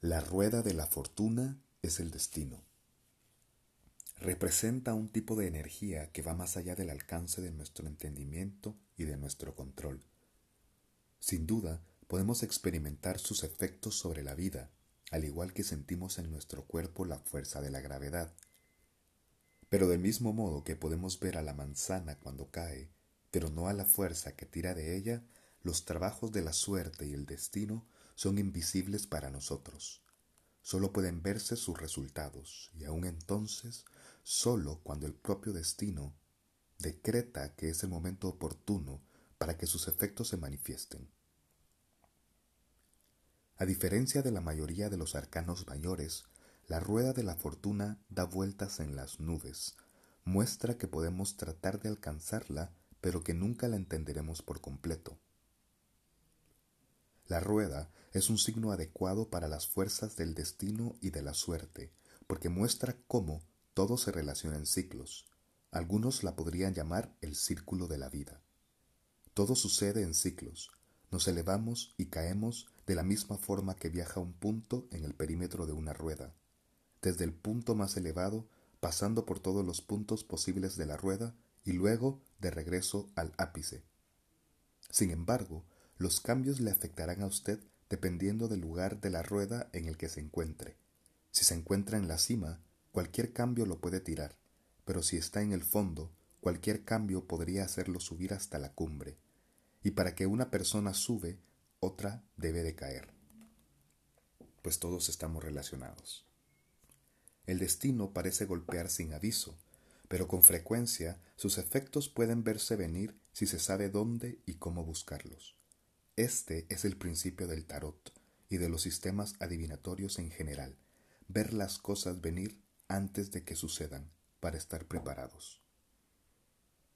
La rueda de la fortuna es el destino. Representa un tipo de energía que va más allá del alcance de nuestro entendimiento y de nuestro control. Sin duda, podemos experimentar sus efectos sobre la vida, al igual que sentimos en nuestro cuerpo la fuerza de la gravedad. Pero del mismo modo que podemos ver a la manzana cuando cae, pero no a la fuerza que tira de ella, los trabajos de la suerte y el destino son invisibles para nosotros. Solo pueden verse sus resultados, y aun entonces, solo cuando el propio destino decreta que es el momento oportuno para que sus efectos se manifiesten. A diferencia de la mayoría de los arcanos mayores, la rueda de la fortuna da vueltas en las nubes, muestra que podemos tratar de alcanzarla, pero que nunca la entenderemos por completo. La rueda es un signo adecuado para las fuerzas del destino y de la suerte, porque muestra cómo todo se relaciona en ciclos. Algunos la podrían llamar el círculo de la vida. Todo sucede en ciclos. Nos elevamos y caemos de la misma forma que viaja un punto en el perímetro de una rueda, desde el punto más elevado, pasando por todos los puntos posibles de la rueda y luego de regreso al ápice. Sin embargo, los cambios le afectarán a usted dependiendo del lugar de la rueda en el que se encuentre. Si se encuentra en la cima, cualquier cambio lo puede tirar, pero si está en el fondo, cualquier cambio podría hacerlo subir hasta la cumbre. Y para que una persona sube, otra debe de caer. Pues todos estamos relacionados. El destino parece golpear sin aviso, pero con frecuencia sus efectos pueden verse venir si se sabe dónde y cómo buscarlos. Este es el principio del tarot y de los sistemas adivinatorios en general, ver las cosas venir antes de que sucedan para estar preparados.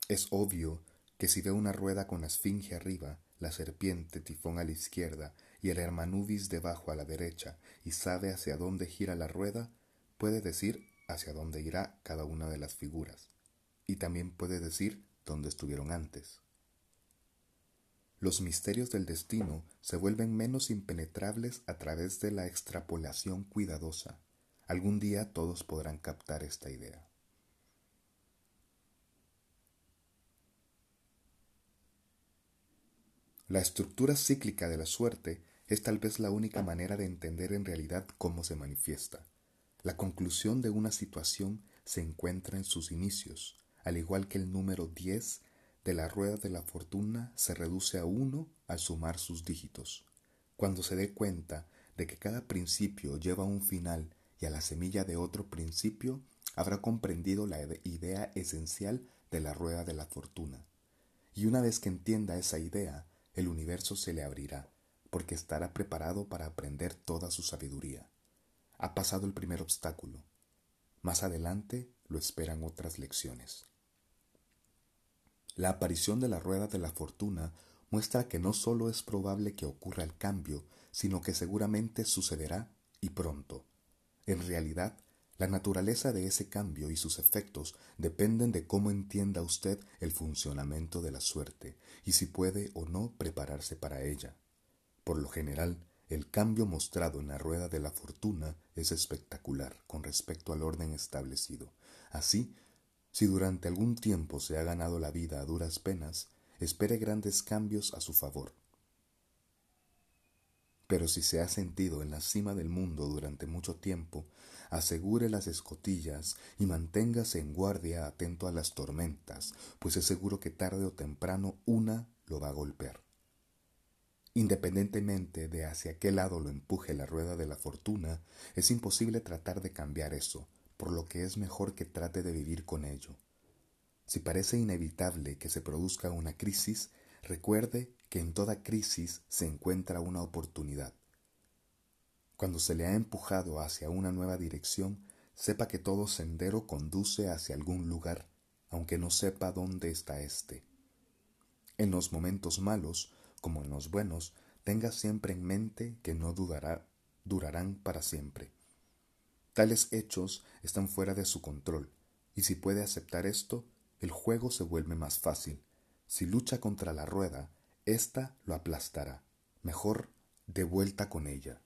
Es obvio que si ve una rueda con la esfinge arriba, la serpiente tifón a la izquierda y el hermanubis debajo a la derecha y sabe hacia dónde gira la rueda, puede decir hacia dónde irá cada una de las figuras y también puede decir dónde estuvieron antes los misterios del destino se vuelven menos impenetrables a través de la extrapolación cuidadosa. Algún día todos podrán captar esta idea. La estructura cíclica de la suerte es tal vez la única manera de entender en realidad cómo se manifiesta. La conclusión de una situación se encuentra en sus inicios, al igual que el número 10 de la rueda de la fortuna se reduce a uno al sumar sus dígitos. Cuando se dé cuenta de que cada principio lleva un final y a la semilla de otro principio, habrá comprendido la idea esencial de la rueda de la fortuna. Y una vez que entienda esa idea, el universo se le abrirá, porque estará preparado para aprender toda su sabiduría. Ha pasado el primer obstáculo. Más adelante lo esperan otras lecciones. La aparición de la rueda de la fortuna muestra que no solo es probable que ocurra el cambio, sino que seguramente sucederá y pronto. En realidad, la naturaleza de ese cambio y sus efectos dependen de cómo entienda usted el funcionamiento de la suerte y si puede o no prepararse para ella. Por lo general, el cambio mostrado en la rueda de la fortuna es espectacular con respecto al orden establecido. Así, si durante algún tiempo se ha ganado la vida a duras penas, espere grandes cambios a su favor. Pero si se ha sentido en la cima del mundo durante mucho tiempo, asegure las escotillas y manténgase en guardia atento a las tormentas, pues es seguro que tarde o temprano una lo va a golpear. Independientemente de hacia qué lado lo empuje la rueda de la fortuna, es imposible tratar de cambiar eso, por lo que es mejor que trate de vivir con ello. Si parece inevitable que se produzca una crisis, recuerde que en toda crisis se encuentra una oportunidad. Cuando se le ha empujado hacia una nueva dirección, sepa que todo sendero conduce hacia algún lugar, aunque no sepa dónde está éste. En los momentos malos, como en los buenos, tenga siempre en mente que no dudará, durarán para siempre. Tales hechos están fuera de su control, y si puede aceptar esto, el juego se vuelve más fácil. Si lucha contra la rueda, ésta lo aplastará. Mejor de vuelta con ella.